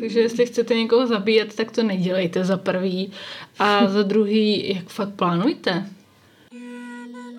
Takže jestli chcete někoho zabíjet, tak to nedělejte za prvý. A za druhý, jak fakt plánujte?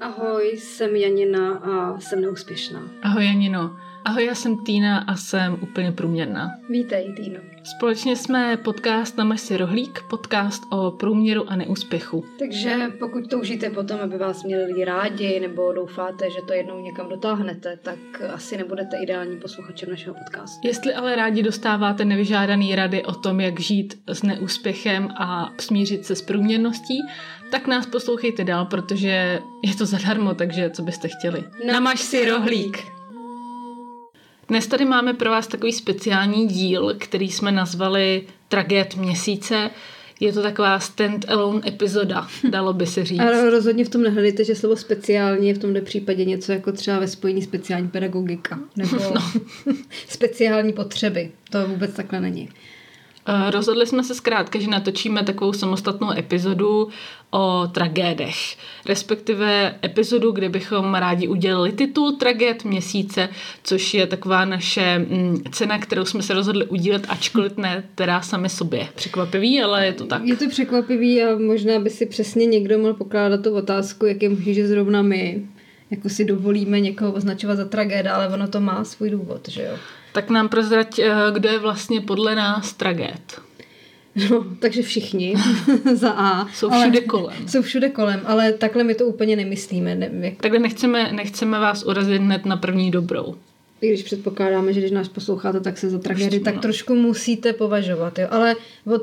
Ahoj, jsem Janina a jsem neúspěšná. Ahoj Janino. Ahoj, já jsem Týna a jsem úplně průměrná. Vítej, Týno. Společně jsme podcast na si rohlík, podcast o průměru a neúspěchu. Takže pokud toužíte potom, aby vás měli lidi rádi, nebo doufáte, že to jednou někam dotáhnete, tak asi nebudete ideální posluchačem našeho podcastu. Jestli ale rádi dostáváte nevyžádaný rady o tom, jak žít s neúspěchem a smířit se s průměrností, tak nás poslouchejte dál, protože je to zadarmo, takže co byste chtěli. Namaž si rohlík. Dnes tady máme pro vás takový speciální díl, který jsme nazvali Tragéd měsíce. Je to taková stand-alone epizoda, dalo by se říct. Ale rozhodně v tom nehledejte, že slovo speciální je v tomhle případě něco jako třeba ve spojení speciální pedagogika nebo no. speciální potřeby. To vůbec takhle není. Eh, rozhodli jsme se zkrátka, že natočíme takovou samostatnou epizodu o tragédech. Respektive epizodu, kde bychom rádi udělali titul Tragéd měsíce, což je taková naše mm, cena, kterou jsme se rozhodli udílet, ačkoliv ne teda sami sobě. Překvapivý, ale je to tak. Je to překvapivý a možná by si přesně někdo mohl pokládat tu otázku, jak je možný, že zrovna my jako si dovolíme někoho označovat za tragéda, ale ono to má svůj důvod, že jo. Tak nám prozrať, eh, kdo je vlastně podle nás tragéd. No, takže všichni za A. Jsou všude ale, kolem. Jsou všude kolem, ale takhle my to úplně nemyslíme. Ne, jak... Takhle nechceme, nechceme vás urazit hned na první dobrou i když předpokládáme, že když nás posloucháte, tak se za tragédii tak trošku musíte považovat. Jo? Ale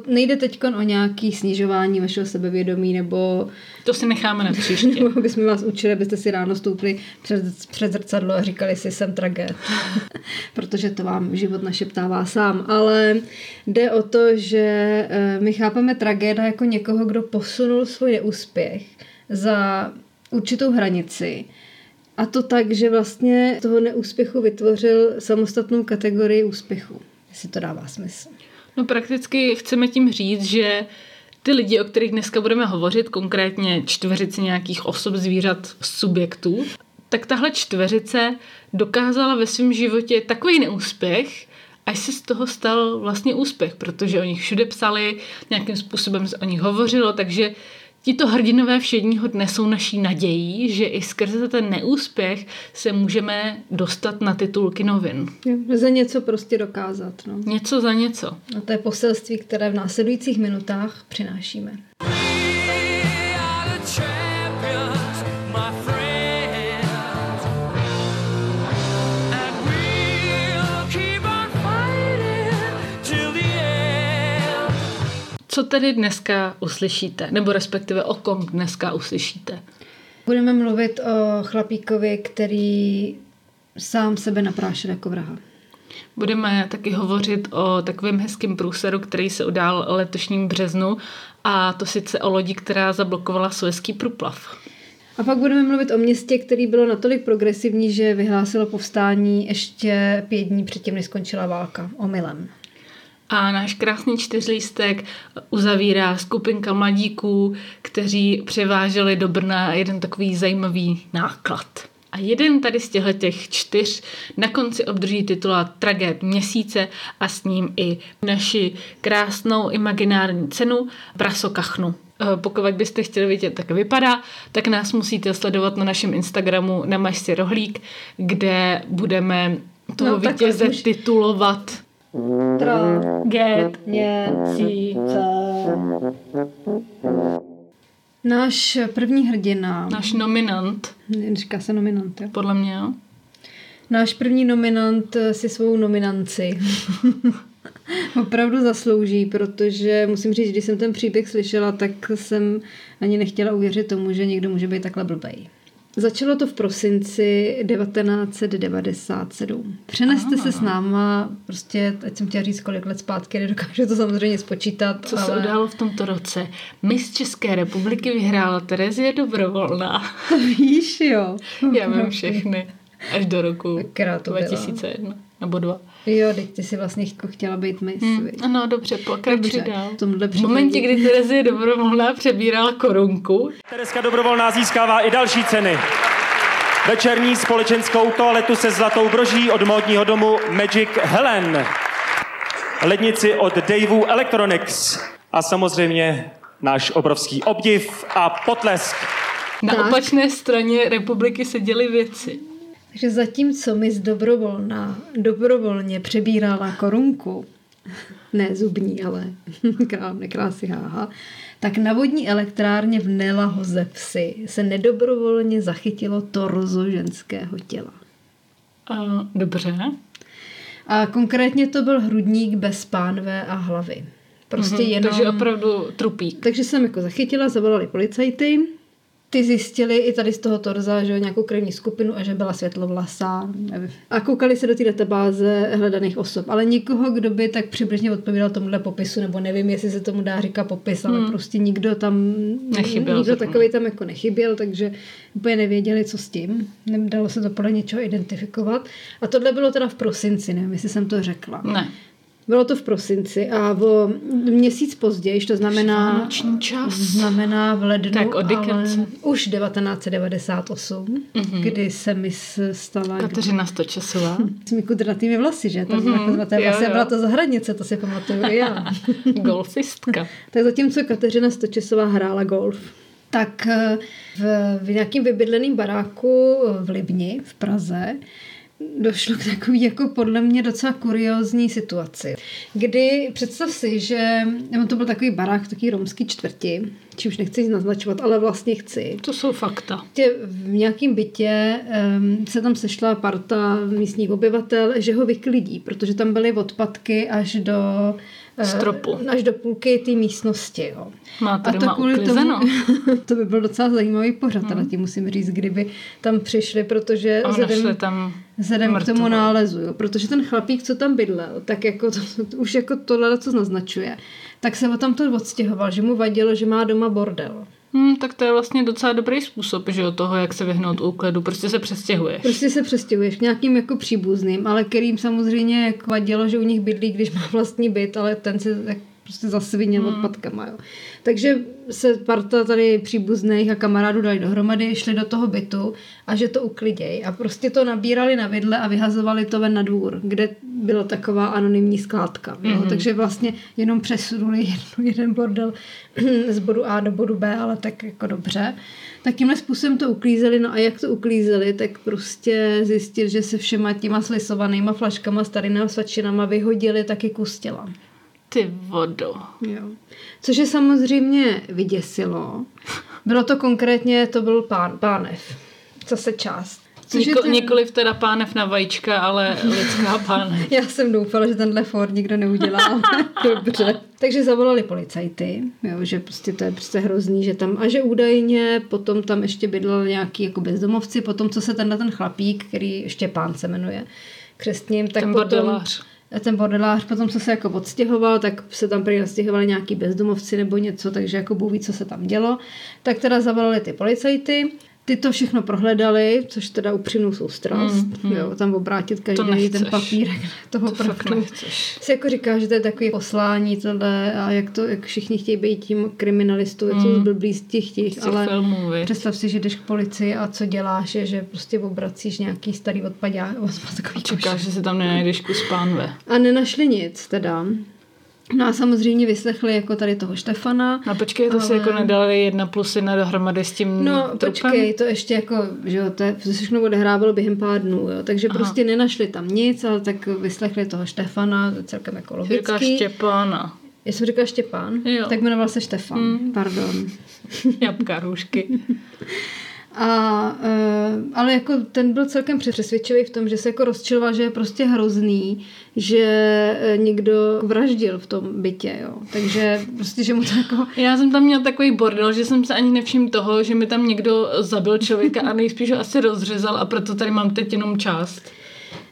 nejde teď o nějaký snižování vašeho sebevědomí nebo... To si necháme na příště. nebo bychom vás učili, abyste si ráno stoupli před, před zrcadlo a říkali si, jsem tragéd. Protože to vám život našeptává sám. Ale jde o to, že eh, my chápeme tragéda jako někoho, kdo posunul svůj neúspěch za určitou hranici a to tak, že vlastně toho neúspěchu vytvořil samostatnou kategorii úspěchu. Jestli to dává smysl. No prakticky chceme tím říct, že ty lidi, o kterých dneska budeme hovořit, konkrétně čtveřici nějakých osob, zvířat, subjektů, tak tahle čtveřice dokázala ve svém životě takový neúspěch, až se z toho stal vlastně úspěch, protože o nich všude psali, nějakým způsobem se o nich hovořilo, takže Tito hrdinové všedního dne jsou naší nadějí, že i skrze ten neúspěch se můžeme dostat na titulky novin. Za něco prostě dokázat. No. Něco za něco. A to je poselství, které v následujících minutách přinášíme. Co tedy dneska uslyšíte? Nebo respektive o kom dneska uslyšíte? Budeme mluvit o chlapíkovi, který sám sebe naprášil jako vraha. Budeme taky hovořit o takovém hezkém průseru, který se udál letošním březnu a to sice o lodi, která zablokovala Suezký průplav. A pak budeme mluvit o městě, který bylo natolik progresivní, že vyhlásilo povstání ještě pět dní předtím, než skončila válka. Omylem. A náš krásný čtyřlístek uzavírá skupinka mladíků, kteří převáželi do Brna jeden takový zajímavý náklad. A jeden tady z těchto těch čtyř na konci obdrží titula Tragéd měsíce a s ním i naši krásnou imaginární cenu Brasokachnu. Eh, pokud byste chtěli vidět, jak vypadá, tak nás musíte sledovat na našem Instagramu na si rohlík, kde budeme toho no, vítěze titulovat Tragédnice. Náš první hrdina. Náš nominant. Říká se nominant, jo? Podle mě, jo. Náš první nominant si svou nominanci opravdu zaslouží, protože musím říct, když jsem ten příběh slyšela, tak jsem ani nechtěla uvěřit tomu, že někdo může být takhle blbej. Začalo to v prosinci 1997. Přeneste Aha. se s náma, prostě, ať jsem chtěla říct, kolik let zpátky, nedokážu to samozřejmě spočítat. Co ale... se událo v tomto roce? Miss České republiky vyhrála Terezie Dobrovolná. To víš, jo. Já vím všechny. Až do roku 2001 nebo dva. Jo, teď ty si vlastně chtěla být mis. Hmm, ano, dobře, pokračuj dál. V momentě, kdy Terezie Dobrovolná přebírala korunku. Tereska Dobrovolná získává i další ceny. Večerní společenskou toaletu se zlatou broží od módního domu Magic Helen. lednici od Dave'u Electronics a samozřejmě náš obrovský obdiv a potlesk. Na Tak. opačné straně republiky se děly věci. Takže zatímco mi z dobrovolná dobrovolně přebírala korunku, ne zubní, ale nekrásy, háha, tak na vodní elektrárně v Nelahozevsi se nedobrovolně zachytilo torzo ženského těla. A, dobře. A konkrétně to byl hrudník bez pánve a hlavy. Prostě Mhm, jenom... Takže opravdu trupík. Takže jsem jako zachytila, zavolali policajty, ty zjistili i tady z toho torza, že nějakou krevní skupinu a že byla světlovlasá. nevím. A koukali se do té databáze hledaných osob, ale nikoho, kdo by tak přibližně odpovídal tomuhle popisu, nebo nevím, jestli se tomu dá říkat popis, ale Hmm. prostě nikdo tam, Nechyběl nikdo zrovna. takový tam jako nechyběl, takže úplně nevěděli, co s tím. Nedalo se to podle něčeho identifikovat. A tohle bylo teda v prosinci, nevím, jestli jsem to řekla. Ne. Bylo to v prosinci a o měsíc později, to znamená, Vánoční čas. znamená v lednu, Tak od Dickense. ale už 1998, mm-hmm. kdy se mi stala Kateřina Stočasová. s mi kudratými vlasy, že? Tam mm-hmm. jo, vlasy jo. byla to zahradnice, to si pamatuju já. Golfistka. tak zatímco Kateřina Stočesová hrála golf, tak eh, v, v nějakým vybydleném baráku v Libni v Praze došlo k takový jako podle mě docela kuriózní situaci, kdy představ si, že to byl takový barák v takový romský čtvrti, čímž nechci naznačovat, ale vlastně chci. To jsou fakta. V nějakém bytě um, se tam sešla parta místních obyvatel, že ho vyklidí, protože tam byly odpadky až do Stropu. až do půlky té místnosti. Jo. Máte doma uklizeno? to by byl docela zajímavý pořad, hmm. ale ti musím říct, kdyby tam přišli, protože A vzhledem, tam vzhledem k tomu nálezu, jo, protože ten chlapík, co tam bydlel, tak jako to, to, už jako tohle, co naznačuje, tak se o tam to odstěhoval, že mu vadilo, že má doma bordel. Hmm, tak to je vlastně docela dobrý způsob, že jo, toho, jak se vyhnout úklidu. Prostě se přestěhuješ. Prostě se přestěhuješ k nějakým jako příbuzným, ale kterým samozřejmě jako vadilo, že u nich bydlí, když má vlastní byt, ale ten se tak prostě zasvinil hmm. odpadkama. Jo. Takže se parta tady příbuzných a kamarádů dali dohromady, šli do toho bytu a že to ukliděj. A prostě to nabírali na vidle a vyhazovali to ven na dvůr, kde byla taková anonymní skládka. Jo. Mhm. Takže vlastně jenom přesunuli jednu, jeden bordel z bodu A do bodu B, ale tak jako dobře. Tak tímhle způsobem to uklízeli, no a jak to uklízeli, tak prostě zjistili, že se všema těma slisovanýma flaškama, starými svačinama vyhodili taky kus těla. Ty vodo. Jo. Což je samozřejmě vyděsilo. Bylo to konkrétně, to byl pán, pánev. Zase část. Což Niko, ten- Nikoliv teda pánev na vajíčka, ale lidská pánev. Já jsem doufala, že tenhle Ford nikdo neudělá. Dobře. Takže zavolali policajty, jo, že prostě to je prostě hrozný, že tam, a že údajně potom tam ještě bydlel nějaký jako bezdomovci, potom co se tenhle ten chlapík, který Štěpán se jmenuje, křestním, tak Ten potom, bordelář. ten bordelář potom, co se jako odstěhoval, tak se tam prý nastěhovali nějaký bezdomovci nebo něco, takže jako Bůh ví, co se tam dělo. Tak teda zavolali ty policajty, ty to všechno prohledali, což teda upřímnou soustrast, Mm, mm, mm. jo, tam obrátit každý ten papírek toho To nechceš. Si jako říká, že to je takový poslání tohle a jak to, jak všichni chtějí být tím kriminalistou, jak jsou Mm. zblblí z těch těch, Z těch ale filmů, viď? představ si, že jdeš k policii a co děláš, je, že prostě obracíš nějaký starý odpadá, odpadkový Čekáš, že si tam nenajdeš kus pánve. A nenašli nic teda. No a samozřejmě vyslechli jako tady toho Štefana. No počkej, to si Ale- jako nedali jedna plus jedna dohromady s tím No, trupem? počkej, to ještě jako, že jo, to, je, všechno odehrávalo během pár dnů, jo, takže Aha. prostě nenašli tam nic, ale tak vyslechli toho Štefana, to je celkem jako logický. Štěpána. Já jsem říkala Štěpán, Jo. tak jmenoval se Štefan, Mm. pardon. Jabka, růžky. A, uh, ale jako ten byl celkem přesvědčivý v tom, že se jako rozčiloval, že je prostě hrozný, že eh, někdo vraždil v tom bytě, jo. Takže prostě, že mu to jako... Já jsem tam měla takový bordel, že jsem se ani nevšiml toho, že mi tam někdo zabil člověka a nejspíš ho asi rozřezal a proto tady mám teď jenom část.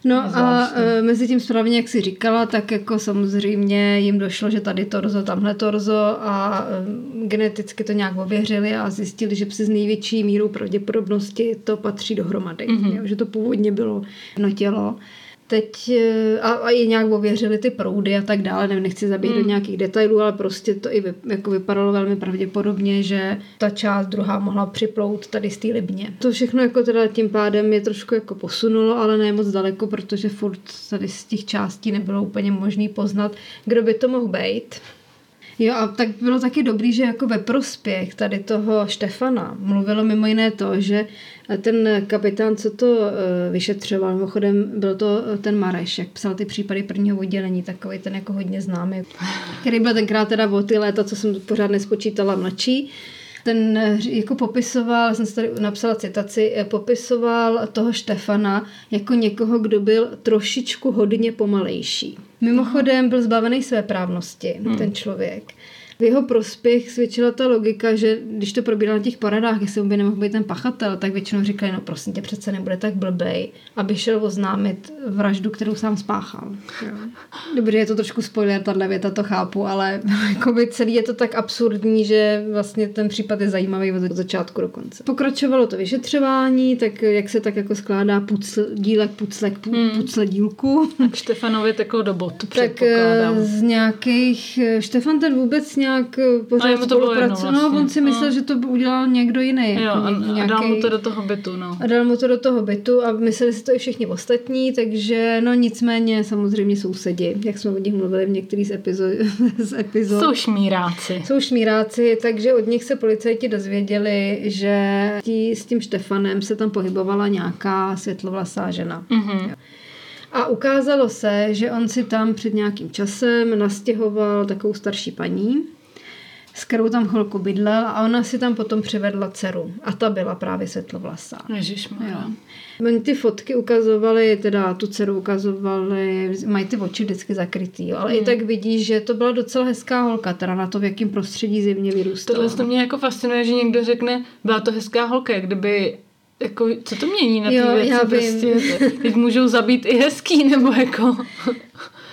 No a e, mezi tím správně, jak si říkala, tak jako samozřejmě jim došlo, že tady torzo, tamhle torzo a e, geneticky to nějak ověřili a zjistili, že z největší mírou pravděpodobnosti to patří dohromady. Mm-hmm. Jo, že to původně bylo jedno tělo. Teď eh, a, a i nějak ověřili ty proudy a tak dále, nevím, nechci zabít hmm. do nějakých detailů, ale prostě to i vy, jako vypadalo velmi pravděpodobně, že ta část druhá mohla připlout tady z té Libně. To všechno jako teda tím pádem je trošku jako posunulo, ale ne moc daleko, protože furt tady z těch částí nebylo úplně možný poznat, kdo by to mohl být. Jo a tak bylo taky dobrý, že jako ve prospěch tady toho Štefana mluvilo mimo jiné to, že ten kapitán, co to eh, vyšetřoval, mimochodem byl to eh, ten Mareš, jak psal ty případy prvního oddělení, takový ten jako hodně známý, který byl tenkrát teda o ty léta, co jsem pořád nespočítala mladší, ten eh, jako popisoval, jsem si tady napsala citaci, popisoval toho Štefana jako někoho, kdo byl trošičku hodně pomalejší. Mimochodem byl zbavený své právnosti, hmm. ten člověk v jeho prospěch svědčila ta logika, že když to probíral na těch paradách, jestli by nemohl být ten pachatel, tak většinou říkali, no prosím tě, přece nebude tak blbej, aby šel oznámit vraždu, kterou sám spáchal. Jo. Dobře, je to trošku spoiler, tahle věta, to chápu, ale jako by celý je to tak absurdní, že vlastně ten případ je zajímavý od začátku do konce. Pokračovalo to vyšetřování, tak jak se tak jako skládá pucl, dílek, puclek, pu, hmm. pucle dílku. Tak Štefanovi teklo do botu, Tak eh, z nějakých, eh, Štefan ten vůbec nějak eh, pořád spolupracoval. No, vlastně. on si myslel, no. že to udělal někdo jiný. Jo, jako a, nějaký, a dal mu to do toho bytu, no. A dal mu to do toho bytu a mysleli si to i všichni ostatní, takže no nicméně samozřejmě sousedi, jak jsme o nich mluvili v některých z epizod. z epizod. Jsou šmíráci. Jsou šmíráci, takže od nich se policajti dozvěděli, že tí, s tím Štefanem se tam pohybovala nějaká světlovlasá žena. Mm-hmm. A ukázalo se, že on si tam před nějakým časem nastěhoval takovou starší paní, s kterou tam chvilku bydlel a ona si tam potom přivedla dceru. A ta byla právě světlovlasá. Ježišmarja. Oni ty fotky ukazovali, teda tu dceru ukazovali, mají ty oči vždycky zakrytý, ale hmm. i tak vidíš, že to byla docela hezká holka, teda na to, v jakém prostředí zimně vyrůstala. Tohle to mě jako fascinuje, že někdo řekne, byla to hezká holka, jak kdyby jako, co to mění na ty věci? Já prostě, teď můžou zabít i hezký, nebo jako...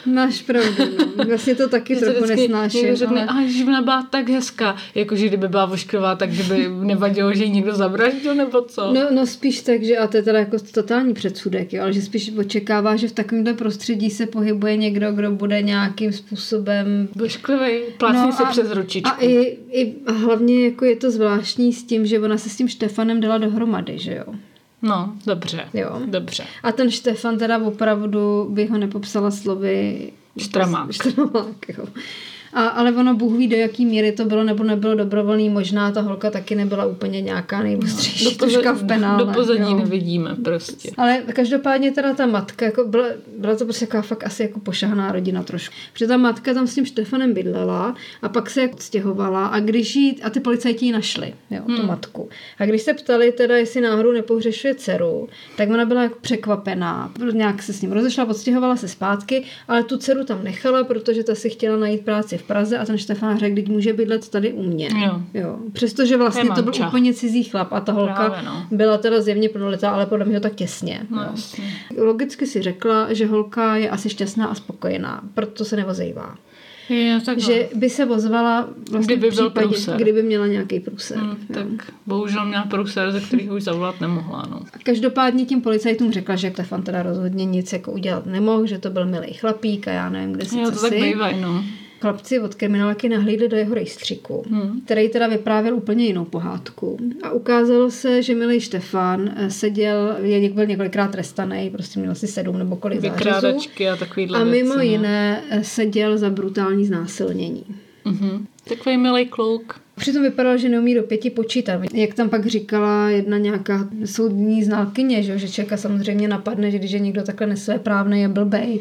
Máš pravdu, no. Vlastně to taky trochu nesnáším. Někdo řekne, ale... že ona byla tak hezká, jakože kdyby byla voškrová, tak by nevadilo, že ji někdo zavraždil, nebo co? No, no spíš tak, že, a to je teda jako totální předsudek, jo, ale že spíš očekává, že v takovémhle prostředí se pohybuje někdo, kdo bude nějakým způsobem... Vošklivý, plácně no se a, přes ručičku. A, i, i, a hlavně jako je to zvláštní s tím, že ona se s tím Štefanem dala dohromady, že jo. No, dobře. Jo. Dobře. A ten Štefan teda opravdu by ho nepopsala slovy Štramák. Štramák, jo. A, ale ono Bůh ví, do jaký míry to bylo nebo nebylo dobrovolný. Možná ta holka taky nebyla úplně nějaká nejostřejší no, tuška v penále. Do pozadí jo. nevidíme prostě. Ale každopádně teda ta matka, jako byla, byla to prostě taková fakt asi jako pošahaná rodina trošku. Protože ta matka tam s tím Štefanem bydlela a pak se jako stěhovala a když jí, a ty policajti ji našli, jo, hmm. tu matku. A když se ptali teda, jestli náhodou nepohřešuje dceru, tak ona byla jako překvapená. Nějak se s ním rozešla, odstěhovala se zpátky, ale tu dceru tam nechala, protože ta si chtěla najít práci v Praze a ten Štefán řekl, teď může bydlet tady u mě. Jo. jo. Přestože vlastně to byl úplně cizí chlap a ta holka Právě, no. byla teda zjevně plnoletá, ale podle mě to tak těsně. No, Logicky si řekla, že holka je asi šťastná a spokojená, proto se nevozejvá. Je, že by se vozvala vlastně kdyby byl případě, průser. kdyby měla nějaký průser. Hmm, tak bohužel měla průser, ze kterých už zavolat nemohla. No. Každopádně tím policajtům řekla, že Stefan teda rozhodně nic jako udělat nemohl, že to byl milý chlapík a já nevím, kde si jo, to tak bývaj, no. Chlapci od kriminálky nahlídli do jeho rejstříku, hmm. který teda vyprávěl úplně jinou pohádku. A ukázalo se, že milý Štefan eh, seděl, je byl několikrát trestaný, prostě měl asi sedm nebo kolik zářezů. a takovýhle A mimo věci, no. jiné no. seděl za brutální znásilnění. Mm-hmm. Takový milý klouk. Přitom vypadalo, že neumí do pěti počítat. Jak tam pak říkala jedna nějaká soudní znalkyně, že, že člověka samozřejmě napadne, že když je někdo takhle nesvéprávný a blbej,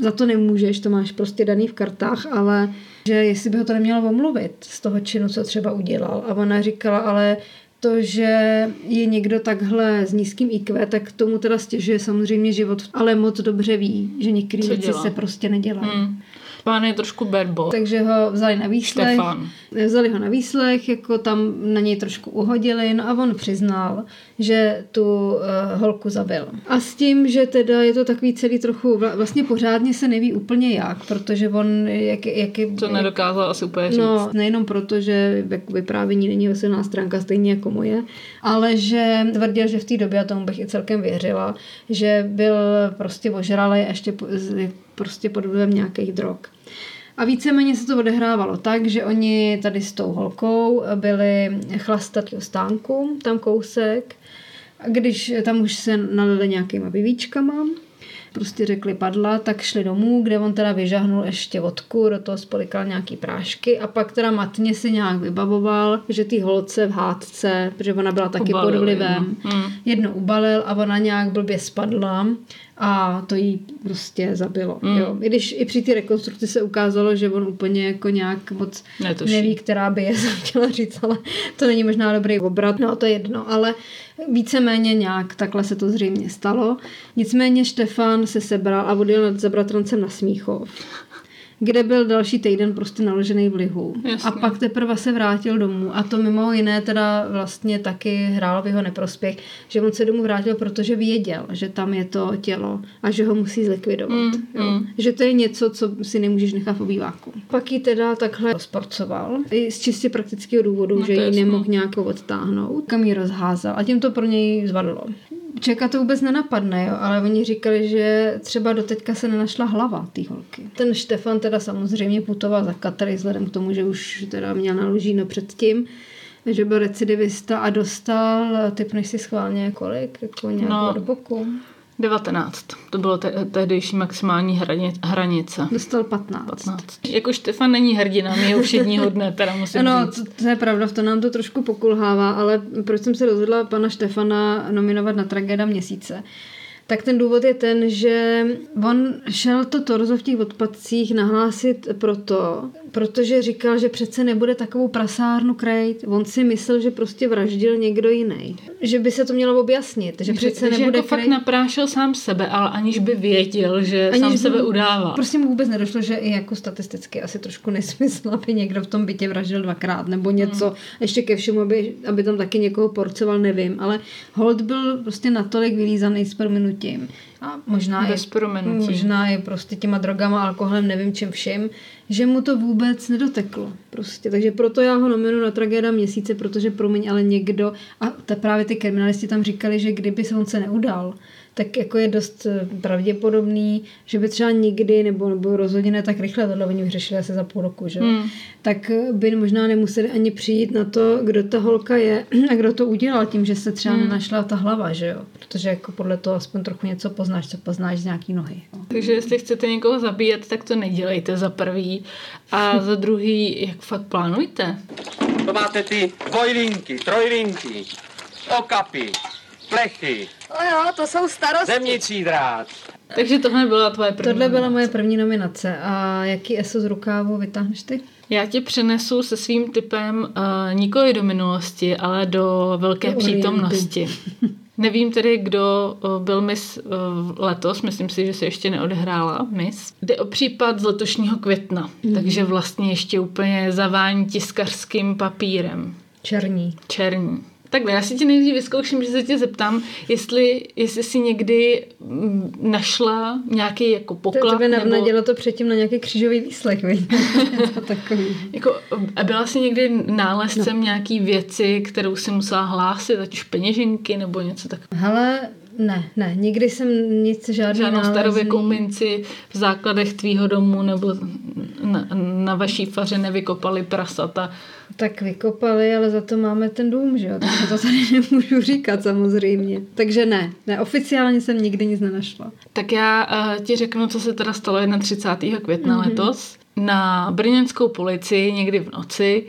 za to nemůžeš, to máš prostě daný v kartách, ale že jestli by ho to nemělo omluvit z toho činu, co třeba udělal. A ona říkala, ale to, že je někdo takhle s nízkým IQ, tak tomu teda stěžuje samozřejmě život, ale moc dobře ví, že některé věci se prostě nedělají. Hmm. Pán je trošku bad boy. Takže ho vzali na výslech. Štefan. Vzali ho na výslech, jako tam na něj trošku uhodili, no a on přiznal, že tu uh, holku zabil. A s tím, že teda je to takový celý trochu, vla- vlastně pořádně se neví úplně jak, protože on, jak, jak je... To nedokázal asi úplně říct. No, nejenom proto, že jak vyprávění není jeho silná stránka stejně jako moje, ale že tvrdil, že v té době, a tomu bych i celkem věřila, že byl prostě ožralý a ještě prostě pod vlivem nějakých drog. A víceméně se to odehrávalo tak, že oni tady s tou holkou byli chlastat do stánku, tam kousek, a když tam už se nalili nějakýma pivíčkama, prostě řekli padla, tak šli domů, kde on teda vyžahnul ještě vodku, do toho spolikal nějaký prášky a pak teda matně si nějak vybavoval, že ty holce v hádce, protože ona byla taky Ubalil, pod vlivem, no. Hmm. jedno ubalil a ona nějak blbě spadla a to jí prostě zabilo. Mm. Jo. I když i při té rekonstrukci se ukázalo, že on úplně jako nějak moc Netuší. neví, která by je chtěla říct, ale to není možná dobrý obrat, no to je jedno, ale víceméně nějak takhle se to zřejmě stalo. Nicméně Štefan se sebral a odjel za bratrancem na Smíchov kde byl další týden prostě naložený v lihu. Jasně. A pak teprve se vrátil domů. A to mimo jiné teda vlastně taky hrál v jeho neprospěch, že on se domů vrátil, protože věděl, že tam je to tělo a že ho musí zlikvidovat. Mm, jo. mm. Že to je něco, co si nemůžeš nechat v obýváku. Pak ji teda takhle rozporcoval. I z čistě praktického důvodu, No že ji nemohl nějak odtáhnout. Kam ji rozházel. A tím to pro něj zvadlo. Čeka to vůbec nenapadne, jo, ale oni říkali, že třeba doteďka se nenašla hlava té holky. Ten Štefan teda samozřejmě putoval za Katary, vzhledem k tomu, že už teda měl na Lužíno předtím, že byl recidivista a dostal, typneš si schválně kolik, jako nějakou No. do boku. 19. To bylo te- tehdejší maximální hrani- hranice. Dostal 15. 15. Jako Štefan není hrdina mého všedního dne, teda musím Ano, říct. to, to je pravda, v to nám to trošku pokulhává, ale proč jsem se rozhodla pana Štefana nominovat na tragéda měsíce? Tak ten důvod je ten, že on šel to torzo v těch odpadcích nahlásit proto, protože říkal, že přece nebude takovou prasárnu krejt. On si myslel, že prostě vraždil někdo jiný. Že by se to mělo objasnit, že přece že nebude jako fakt krejt. naprášil sám sebe, ale aniž by věděl, že Aniž sám by- sebe udává. Prostě mu vůbec nedošlo, že i jako statisticky asi trošku nesmysl, aby někdo v tom bytě vraždil dvakrát nebo něco. Hmm. Ještě ke všemu, aby, aby tam taky někoho porcoval, nevím. Ale Holt byl prostě natolik vylízaný s prominutím. A možná Bez i, možná i prostě těma drogama, alkoholem, nevím čím vším, že mu to vůbec nedoteklo. Prostě. Takže proto já ho nominuji na tragéda měsíce, protože promiň, ale někdo, a ta, právě ty kriminalisti tam říkali, že kdyby se on se neudal, tak jako je dost eh, pravděpodobný, že by třeba nikdy, nebo, nebo rozhodně ne tak rychle, tohle oni vyřešili asi za půl roku, že? Hmm. tak eh, by možná nemuseli ani přijít na to, kdo ta holka je a kdo to udělal tím, že se třeba nenašla ta hlava, že jo? Protože jako podle toho aspoň trochu něco poznáš, co poznáš z nějaký nohy. No. Takže jestli chcete někoho zabíjet, tak to nedělejte za prvý. A za druhý, jak fakt plánujte? To máte ty dvojlinky, trojlinky, okapy, plechy, O jo, to jsou starosti. zemnicí drát. Takže tohle byla tvoje první. Tohle byla moje první nominace. A jaký ESO z rukávu vytáhneš ty? Já tě přenesu se svým typem uh, nikoli do minulosti, ale do velké Do Orientu. přítomnosti. Nevím tedy, kdo uh, byl mis uh, letos, myslím si, že se ještě neodehrála mis. Jde o případ z letošního května, Mhm. takže vlastně ještě úplně zavání tiskařským papírem. Černí. Černí. Takhle, já si tě nejdřív vyzkouším, že se tě zeptám, jestli, jestli jsi někdy mm, našla nějaký jako To poklad, tebe nebo... navnadilo to předtím na nějaký křížový výslech, to takový. Jako, a byla jsi někdy nálezcem no. nějaký věci, kterou si musela hlásit, ať už peněženky nebo něco takového? Hele, ne, ne, nikdy jsem nic žádný Žádnou nálezný- starověkou minci v základech tvýho domu nebo na, na vaší faře nevykopali prasata. Tak vykopali, ale za to máme ten dům, že jo? Takže to tady nemůžu říkat samozřejmě. Takže ne, ne, oficiálně jsem nikdy nic nenašla. Tak já uh, ti řeknu, co se teda stalo 31. května mm-hmm. letos. Na brněnskou policii někdy v noci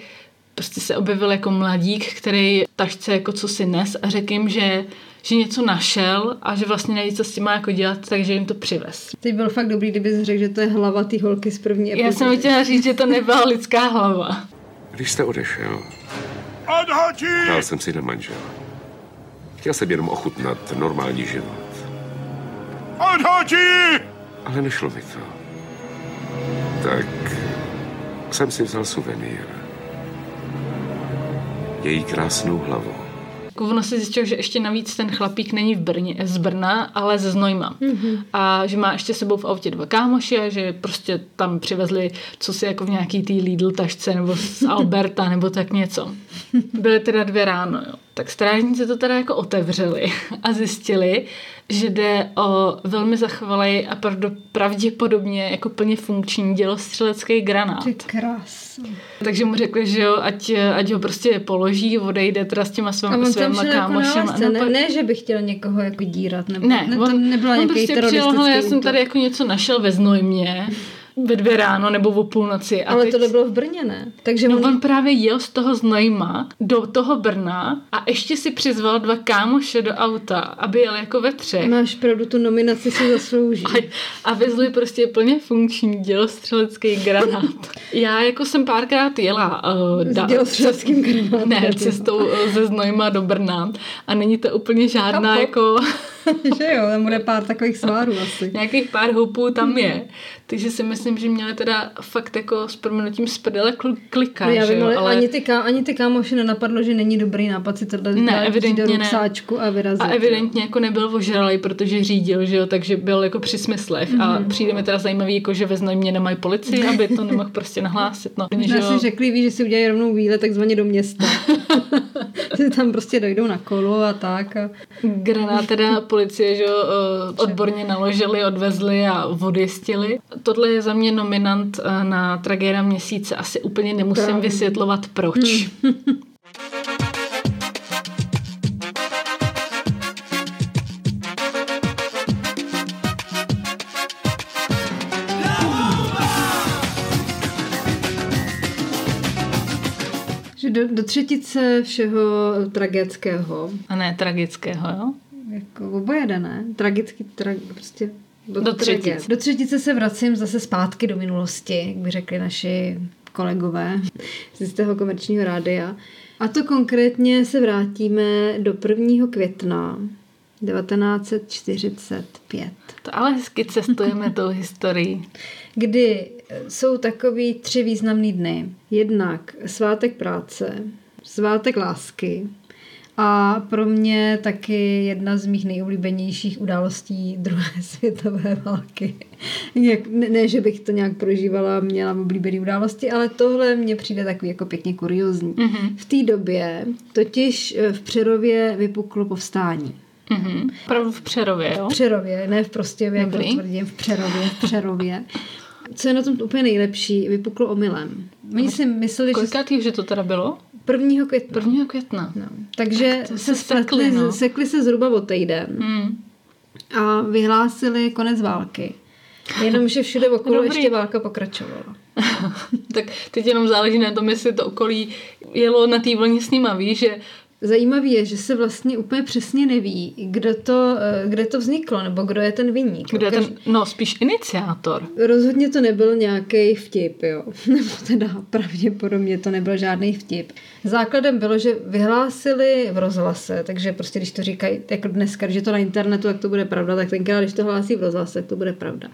prostě se objevil jako mladík, který v tašce jako co si nes a řekl jim, že že něco našel a že vlastně neví, co s tím má jako dělat, takže jim to přivez. Teď byl fakt dobrý, kdyby řekl, že to je hlava té holky z první epizody. Já jsem chtěla říct, že to nebyla lidská hlava. Když jste odešel, dal jsem si na manžela. Chtěl jsem jenom ochutnat normální život. Ale nešlo mi to. tak jsem si vzal suvenýr. Její krásnou hlavu. Jako ono si zjistil, že ještě navíc ten chlapík není v Brně, z Brna, ale ze Znojma. Mm-hmm. A že má ještě sebou v autě dva kámoši a že prostě tam přivezli co si jako v nějaký tý Lidl tašce nebo z Alberta nebo tak něco. Byly teda dvě ráno, jo. Tak strážníci to teda jako otevřeli a zjistili, že jde o velmi zachovalý a pravděpodobně jako plně funkční dělostřelecký granát. Ty krásný. Takže mu řekli, že jo, ať, ať ho prostě položí, odejde teda s těma svým, svýma kámošema. Jako no, ne, ne, že by chtěl někoho jako dírat, nebo ne, ne to on, nebyla on nějaký prostě teroristický přijel, já jsem tady jako něco našel ve Znojmě, ve dvě ráno nebo o půlnoci. A Ale teď- tohle bylo v Brně, ne? Takže No on, on právě jel z toho Znojma do toho Brna a ještě si přizval dva kámoše do auta, aby jel jako ve třech. máš pravdu, tu nominaci si zaslouží. A, a vezli prostě plně funkční dělostřelecký granát. Já jako jsem párkrát jela uh, S dělostřeleckým granátem. ne, cestou uh, ze Znojma do Brna a není to úplně žádná Chápu. jako že jo, tam bude pár takových svárů asi. nějakých pár houpů tam je. Takže si myslím, že měli teda fakt jako s proměnutím z prdele kl- klika, No já že vím, jo, ale, ale ani, ty, ká, ani ty kámoši nenapadlo, že není dobrý nápad si tohle Ne, evidentně do ne. ruksáčku a vyrazit. A evidentně jako nebyl ožralý, protože řídil, že jo, takže byl jako při smyslech. Mm-hmm. A přijde mi teda zajímavý, jako že ve Znojmě nemají policii, aby to nemohl prostě nahlásit. No, že Možná jo. si řekli, víš, že si udělají rovnou výlet takzvaně do města. že tam prostě dojdou na kolo a tak. A... Granát teda policie, že eh, odborně naložili, odvezli a odjistili. Tohle je za mě nominant eh, na tragédia měsíce. Asi úplně nemusím Právě. vysvětlovat proč. Že do, do třetice všeho tragického, A ne tragického, jo? Jako oboje jde, ne? Tragicky, tra, prostě do, Do třetice. Do třetice se vracím zase zpátky do minulosti, jak by řekli naši kolegové z toho komerčního rádia. A to konkrétně se vrátíme do 1. května 1945. To ale hezky cestujeme tou historií. kdy jsou takový tři významný dny. Jednak svátek práce, svátek lásky a pro mě taky jedna z mých nejoblíbenějších událostí druhé světové války. Jak, ne, ne, že bych to nějak prožívala, měla oblíbené události, ale tohle mně přijde takový jako pěkně kuriozní. Mm-hmm. V té době totiž eh, v Přerově vypuklo povstání. Mhm. Opravdu v Přerově, jo? V Přerově, ne v Prostějově, jak to tvrdím, v Přerově, v Přerově. Co je na tom úplně nejlepší, vypuklo omylem. Oni si mysleli, že Kolikátý, že to teda bylo? 1. května. 1. května. No. Takže To se se sekli, spletli, no. sekli se zhruba o týden Hmm. a vyhlásili konec války. Jenomže všude okolo Dobrý. ještě válka pokračovala. tak teď jenom záleží na tom, jestli to okolí jelo na té vlně s nima, víš, že Zajímavé je, že se vlastně úplně přesně neví, kdo to, eh, kde to vzniklo, nebo kdo je ten vinník. kdo je ten, no spíš iniciátor. Rozhodně to nebyl nějaký vtip, jo. Nebo teda pravděpodobně to nebyl žádný vtip. Základem bylo, že vyhlásili v rozhlase, takže prostě když to říkají, jako dneska, když je to na internetu, tak to bude pravda, tak tenkrát, když to hlásí v rozhlase, tak to bude pravda.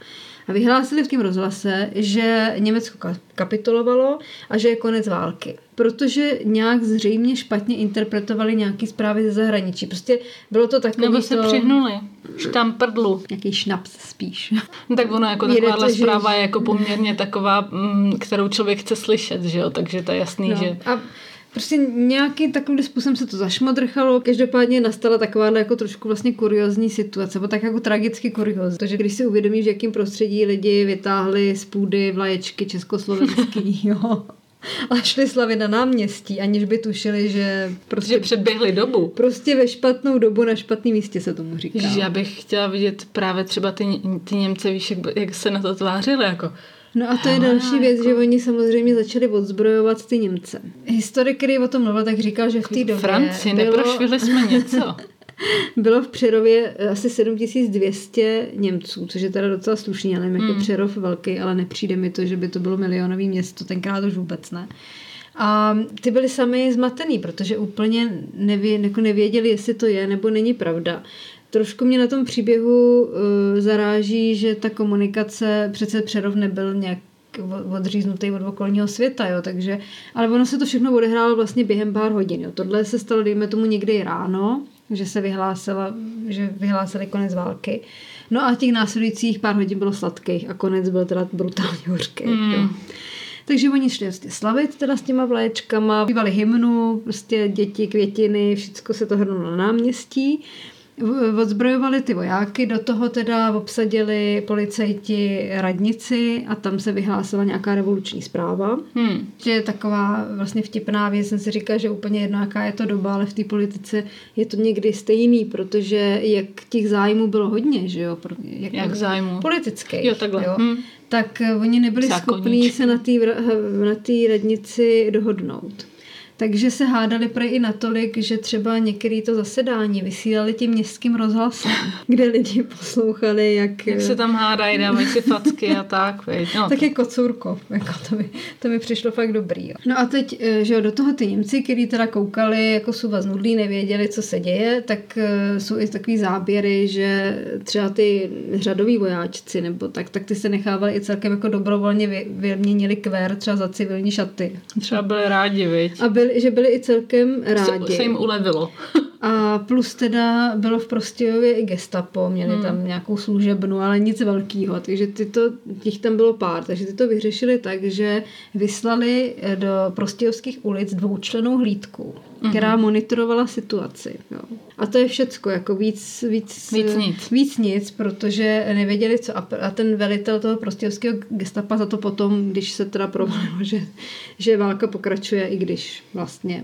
A vyhlásili v tom rozhlase, že Německo ka- kapitulovalo a že je konec války. Protože nějak zřejmě špatně interpretovali nějaký zprávy ze zahraničí. Prostě bylo to takový Nebo se to... přihnuli. Štam prdlu. Nějaký šnaps spíš. No Tak ono jako Jede to, takováhle že- zpráva je jako poměrně taková, mm, kterou člověk chce slyšet, že jo, takže to je jasný, No. že A prostě nějaký takovým způsobem se to zašmodrchalo. Každopádně nastala takováhle jako trošku vlastně kuriozní situace, nebo tak jako tragicky kuriozní. Protože když si uvědomíš, v jakém prostředí lidi vytáhli z půdy vlaječky československý, jo, a šli slavit na náměstí, aniž by tušili, že prostě, že předběhli dobu. prostě ve špatnou dobu na špatném místě se tomu říká. Ježiš, já bych chtěla vidět právě třeba ty, ty Němce, víš, jak, jak se na to tvářili, jako No a to je další věc, jako- že oni samozřejmě začali odzbrojovat ty Němce. Historik, který o tom mluvil, tak říkal, že v té době Franci, bylo, neprošvili jsme něco. bylo v Přerově asi 7200 Němců, což je teda docela slušný, já nevím, jak Hmm. je Přerov velký, ale nepřijde mi to, že by to bylo milionový město, tenkrát už vůbec ne. A ty byli sami zmatený, protože úplně nevě, jako nevěděli, jestli to je nebo není pravda. Trošku mě na tom příběhu uh, zaráží, že ta komunikace, přece Přerov nebyl nějak odříznutý od okolního světa, jo, takže, ale ono se to všechno odehrálo vlastně během pár hodin, jo. Tohle se stalo, dejme tomu, někdy ráno, že se vyhlásila, že vyhlásili konec války. No a těch následujících pár hodin bylo sladkých a konec byl teda brutálně hořký. Mm. Jo. Takže oni šli vlastně slavit teda s těma vlaječkama, bývali hymnu, prostě děti, květiny, všechno se to hrnulo na náměstí odzbrojovali ty vojáky, do toho teda obsadili policajti radnici a tam se vyhlásila nějaká revoluční zpráva. Hmm. Že je taková vlastně vtipná věc, jsem si říkal, že úplně jedno, jaká je to doba, ale v té politice je to někdy stejný, protože jak těch zájmů bylo hodně, že jo? Jak, jak zájmu? Politický. Jo, takhle. Jo? Hmm. Tak oni nebyli schopní se na té na radnici dohodnout. Takže se hádali prej i natolik, že třeba některý to zasedání vysílali tím městským rozhlasem, kde lidi poslouchali, jak... Jak se tam hádají, dávají si facky a tak. No, tak to... jako jako to, mi, to mi přišlo fakt dobrý. Jo. No a teď, eh, že jo, do toho ty Němci, kteří teda koukali, jako jsou vás nudlí, nevěděli, co se děje, tak uh, jsou i takový záběry, že třeba ty řadoví vojáčci, nebo tak, tak ty se nechávali i celkem jako dobrovolně vyměnili kvér třeba za civilní šaty. Třeba byli rádi, viď? A byli, že byli i celkem rádi. Se, se jim ulevilo. A plus teda bylo v Prostějově i gestapo, měli hmm. tam nějakou služebnu, ale nic velkého, takže tyto, těch tam bylo pár, takže ty to vyřešili tak, že vyslali do Prostějovských ulic dvoučlenou hlídku, hmm. která monitorovala situaci. Jo. A to je všecko, jako víc, víc, víc, nic. víc nic, protože nevěděli co. A ten velitel toho Prostějovského gestapa za to potom, když se teda provalilo, že, že válka pokračuje, i když vlastně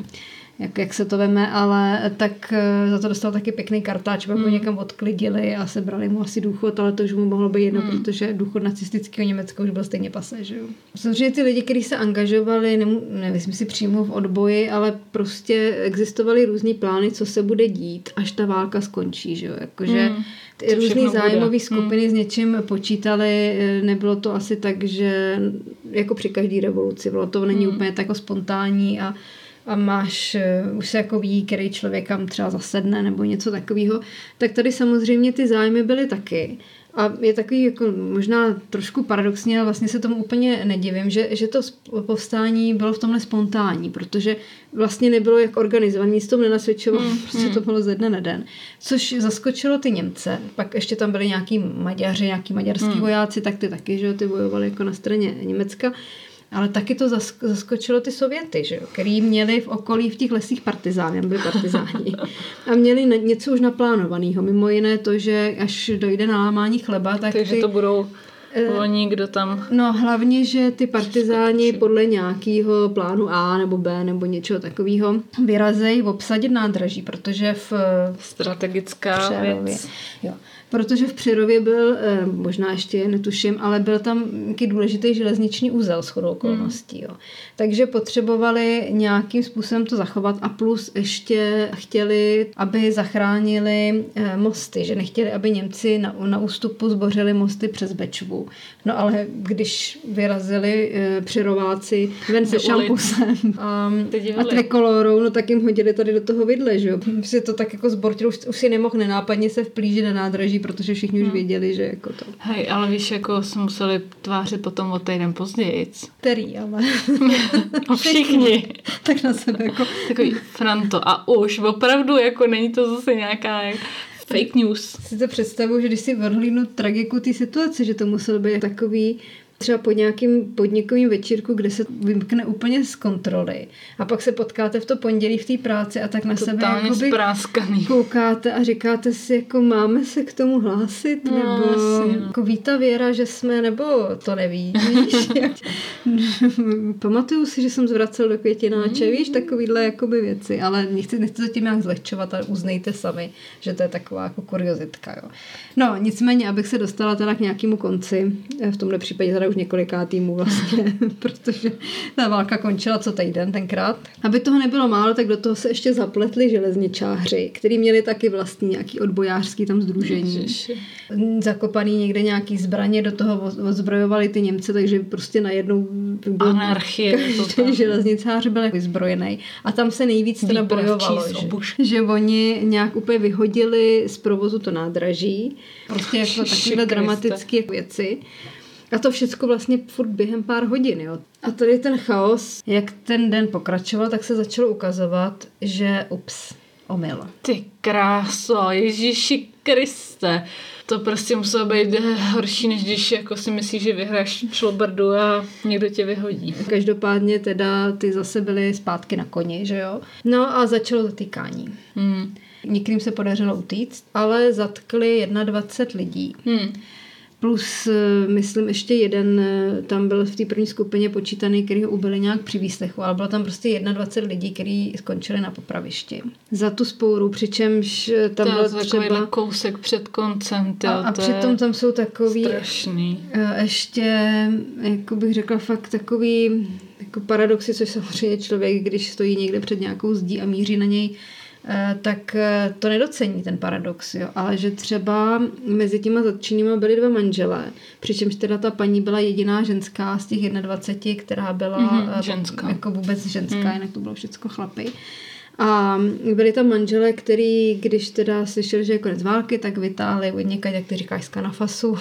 jak, jak se to veme, ale tak eh, za to dostal taky pěkný kartáč, pak hmm. ho někam odklidili a sebrali mu asi důchod, ale to už mu mohlo být jedno, hmm. protože důchod nacistického Německa už byl stejně pase, že jo. Samozřejmě ty lidi, kteří se angažovali, nemů, nevím, si přímo v odboji, ale prostě existovaly různý plány, co se bude dít, až ta válka skončí, že jo. Jakože hmm ty různé zájmové skupiny hmm. s něčím počítali, eh, nebylo to asi tak, že jako při každé revoluci, bylo to není hmm. úplně tak spontánní a a máš, eh, už se jako ví, který člověk kam třeba zasedne nebo něco takového, tak tady samozřejmě ty zájmy byly taky. A je takový jako možná trošku paradoxně, ale vlastně se tomu úplně nedivím, že, že to povstání bylo v tomhle spontánní, protože vlastně nebylo jak organizované, nic tomu nenasvědčovalo, mm, prostě mm. to bylo ze dne na den. Což zaskočilo ty Němce, pak ještě tam byli nějaký Maďaři, nějaký maďarský mm. vojáci, tak ty taky, že ty bojovali jako na straně Německa. Ale taky to zaskočilo ty Sověty, že jo, který měli v okolí v těch lesích partizány, byli partizáni. A měli něco už naplánovaného. Mimo jiné to, že až dojde na lámání chleba, tak Takže ty, to budou eh, Oni, kdo tam... No hlavně, že ty partizáni podle nějakého plánu A nebo B nebo něčeho takového vyrazejí obsadit nádraží, protože v... Strategická věc. Jo protože v Přirově byl, eh, možná ještě netuším, ale byl tam nějaký důležitý železniční úzel s chodou okolností. Jo. Takže potřebovali nějakým způsobem to zachovat a plus ještě chtěli, aby zachránili eh, mosty, že nechtěli, aby Němci na, na ústupu zbořili mosty přes Bečvu. No ale když vyrazili eh, Přirováci ven se šampusem a, a trikolorou, no tak jim hodili tady do toho vidle, že jo. Si to tak jako zbortilo, už, už si nemohl nenápadně se vplížit na nádraží, protože všichni hmm. už věděli, že jako to. Hej, ale víš, jako se museli tvářit potom o týden později. Který, ale. no všichni. tak na sebe jako. Takový Franto. A už, opravdu, jako není to zase nějaká fake news. Si to představuji, že když si odhlídnu tragiku té situace, že to muselo být takový třeba po nějakým podnikovým večírku, kde se vymkne úplně z kontroly a pak se potkáte v to pondělí v té práci a tak na sebe jakoby koukáte a říkáte si, jako máme se k tomu hlásit, no, nebo jasně. No. jako ví ta věra, že jsme, nebo to nevíš. Pamatuju si, že jsem zvracel do květináče, mm. víš, takovýhle jakoby věci, ale nechci, nechci to tím nějak zlehčovat, ale uznejte sami, že to je taková jako kuriozitka. Jo. No, nicméně, abych se dostala teda k nějakému konci, v tomhle případě teda už několika týmů vlastně, protože ta válka končila co týden tenkrát. Aby toho nebylo málo, tak do toho se ještě zapletli železničáři, kteří měli taky vlastní nějaký odbojářský tam združení. Ježiši. Zakopaný někde nějaký zbraně, do toho ozbrojovali ty Němce, takže prostě najednou byl Anarchie. Každý železnicář byl vyzbrojený. A tam se nejvíc teda bojovalo, že, že oni nějak úplně vyhodili z provozu to nádraží. Prostě jako takové dramatické věci. A to všechno vlastně furt během pár hodin, jo. A tady ten chaos, jak ten den pokračoval, tak se začalo ukazovat, že ups, omyl. Ty kráso, Ježíši Kriste. To prostě muselo být horší, než když jako si myslíš, že vyhráš člobrdu a někdo tě vyhodí. Každopádně teda ty zase byly zpátky na koni, že jo. No a začalo zatýkání. Hmm. Některým se podařilo utíct, ale zatkli 21 lidí. Hmm. Plus, eh, myslím, ještě jeden eh, tam byl v té první skupině počítaný, který ho ubili nějak při výslechu, ale bylo tam prostě 21 lidí, kteří skončili na popravišti. Za tu spouru, přičemž eh, tam To byl třeba... kousek před koncem, tyjo, A, a přitom tam jsou takový strašný. ještě, jako bych řekla, fakt takový jako paradoxy, což samozřejmě člověk, když stojí někde před nějakou zdí a míří na něj, tak eh, to nedocení ten paradox, jo. ale že třeba mezi těma zatčenýma byly dva manželé, přičemž teda ta paní byla jediná ženská z těch 21, která byla Mhm, eh, ženská. jako vůbec ženská, jinak to bylo všechno chlapy. A byli tam manželé, který, když teda slyšeli, že je konec války, tak vytáhli od někaď, jak ty říkáš, z kanafasu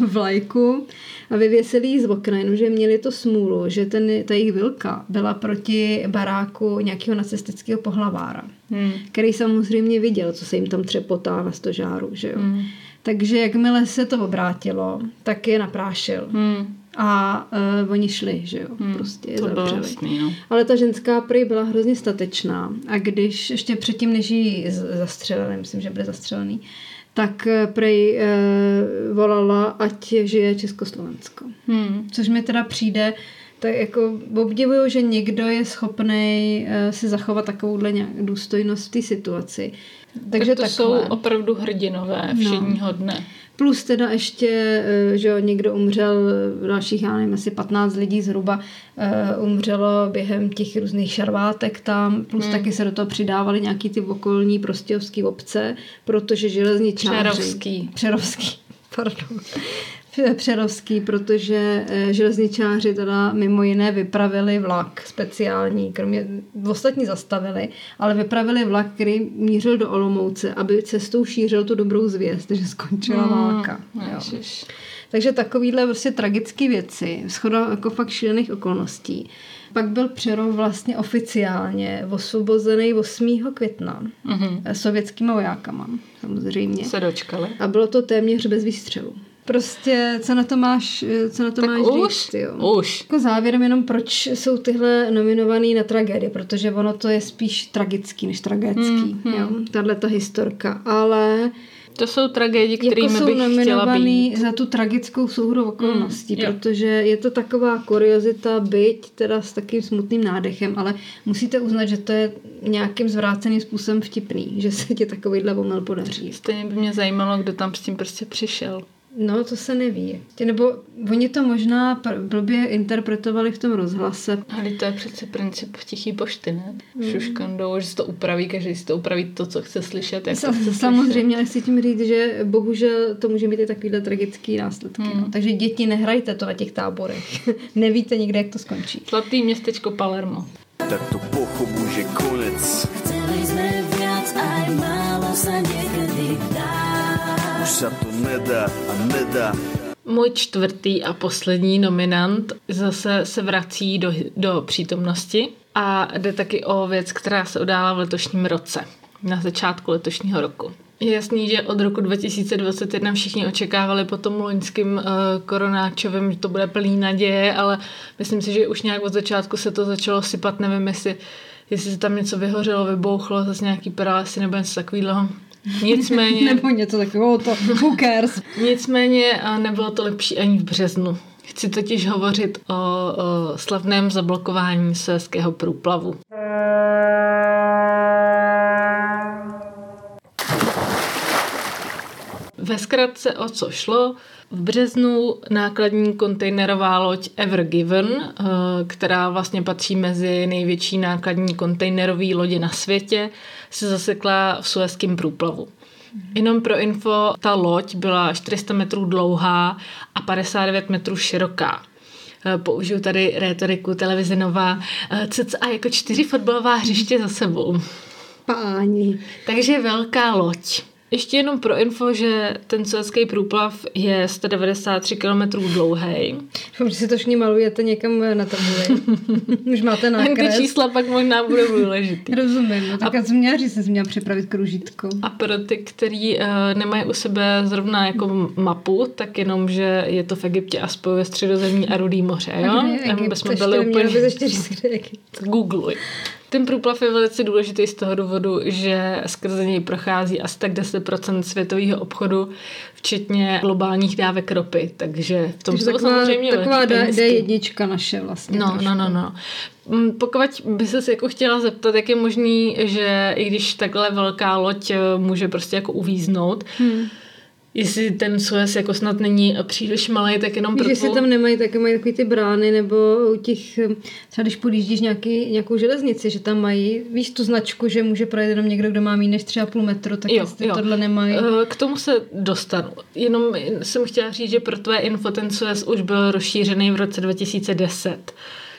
vlajku a vyvěsili ji z okna, jenomže měli to smůlu, že ten, ta jejich vilka byla proti baráku nějakého nacistického pohlavára, Hmm. který samozřejmě viděl, co se jim tam třepotá na stožáru, že jo. Takže jakmile se to obrátilo, tak je naprášil. Hmm. A uh, oni šli, že jo, prostě je To bylo jasný, no. Ale ta ženská prý byla hrozně statečná a když ještě předtím, než ji zastřelili, myslím, že byl zastřelený, tak eh, prej e, volala, ať žije Československo. Hmm. Což mi teda přijde, tak jako obdivuju, že někdo je schopný e, si zachovat takovouhle nějak důstojnost v té situaci. Takže tak to takhle. jsou opravdu hrdinové No. všedního dne. Plus teda ještě, eh, že jo, někdo umřel, dalších, já nevím, asi 15 lidí zhruba eh, umřelo během těch různých šarvátek tam, plus hmm. taky se do toho přidávaly nějaký ty okolní prostějovský obce, protože železničáři... Přerovský. Přerovský, pardon. Přerovský, protože eh, železničáři teda mimo jiné vypravili vlak speciální, kromě ostatní zastavili, ale vypravili vlak, který mířil do Olomouce, aby cestou šířil tu dobrou zvěst, že skončila válka. Jo. Ježiš. Takže takovýhle prostě tragické věci, schoda jako fakt šílených okolností. Pak byl Přerov vlastně oficiálně osvobozený 8. května Mhm. sovětskýma vojákama, samozřejmě. Se dočkali. A bylo to téměř bez výstřelu. Prostě, co na to máš, co na to Tak máš už, říct, jo? už. Jako závěrem jenom, proč jsou tyhle nominovaný na tragédie, protože ono to je spíš tragický než tragický, Mm, jo, tahle ta historka, ale To jsou tragédie, jako kterými jsou bych chtěla být. za tu tragickou souhru okolností, Mm, jo. protože je to taková kuriozita, byť teda s takým smutným nádechem, ale musíte uznat, že to je nějakým zvráceným způsobem vtipný, že se ti takovýhle omyl podaří. Stejně by mě zajímalo, kdo tam s tím prostě přišel. No, to se neví. Nebo oni to možná pr- blbě interpretovali v tom rozhlase. Ale to je přece princip tichý pošty, ne? Hmm. Šuškandou, že si to upraví, každý si to upraví to, co chce slyšet, jak to Sa- chce Samozřejmě, ale chci tím říct, že bohužel to může mít i takovýhle tragický následky. Hmm. No. Takže děti, nehrajte to na těch táborech. Nevíte nikde, jak to skončí. Zlatý městečko Palermo. tak to pochobu, že konec. Chceli sme viac, aj málo niekedy dá. Už sa to nedá a nedá. Můj čtvrtý a poslední nominant zase se vrací do, do přítomnosti a jde taky o věc, která se udála v letošním roce, na začátku letošního roku. Je jasný, že od roku 2021 všichni očekávali po tom loňským uh, koronáčovém, že to bude plný naděje, ale myslím si, že už nějak od začátku se to začalo sypat, nevím, jestli, jestli se tam něco vyhořelo, vybouchlo, zase nějaký pralesy nebo něco takového. Nicméně... Nebo něco takového, to who cares. Nicméně nebylo to lepší ani v březnu. Chci totiž hovořit o, o slavném zablokování Suezského průplavu. Ve zkratce o co šlo, v březnu nákladní kontejnerová loď Ever Given, eh, která vlastně patří mezi největší nákladní kontejnerové lodě na světě, se zasekla v Suezském průplavu. Jenom pro info, ta loď byla 400 metrů dlouhá a 59 metrů široká. Eh, Použiju tady rétoriku televize Nova, eh, cca jako čtyři fotbalová hřiště za sebou. Páni. Takže velká loď. Ještě jenom pro info, že ten Suezský průplav je 193 km dlouhý. Doufám, že si to všichni malujete někam na tabuli. Už máte Ty nákres. čísla pak možná budou důležitý. Rozumím, no tak já jsem měla říct, že jsem měla připravit kružítko. A pro ty, kteří uh, nemají u sebe zrovna jako mapu, tak jenom, že je to v Egyptě a spojuje středozemní a rudý moře, jo? A kde je Egypt? Ještě byli úplně... ještě říct, kde je Egypt. Googluj. Ten průplav je velice důležitý z toho důvodu, že skrze něj prochází asi tak 10% světového obchodu, včetně globálních dávek ropy, takže v tom Takže jsou taková, samozřejmě taková velký D, penízky. D1 naše vlastně. No, trošku. no, no, no. Mm, Pokud by se jako chtěla zeptat, jak je možný, že i když takhle velká loď eh, může prostě jako uvíznout, hmm. Jestli ten Suez jako snad není příliš malý, tak jenom Víš, pro jestli tam nemají také mají takový ty brány, nebo u těch, třeba když podjíždíš nějaký, nějakou železnici, že tam mají, víš tu značku, že může projet jenom někdo, kdo má méně než 3,5 metru, tak Jo, jestli jo. tohle nemají. Eh, K tomu se dostanu. Jenom jsem chtěla říct, že pro tvé info ten Suez už byl rozšířený v roce 2010.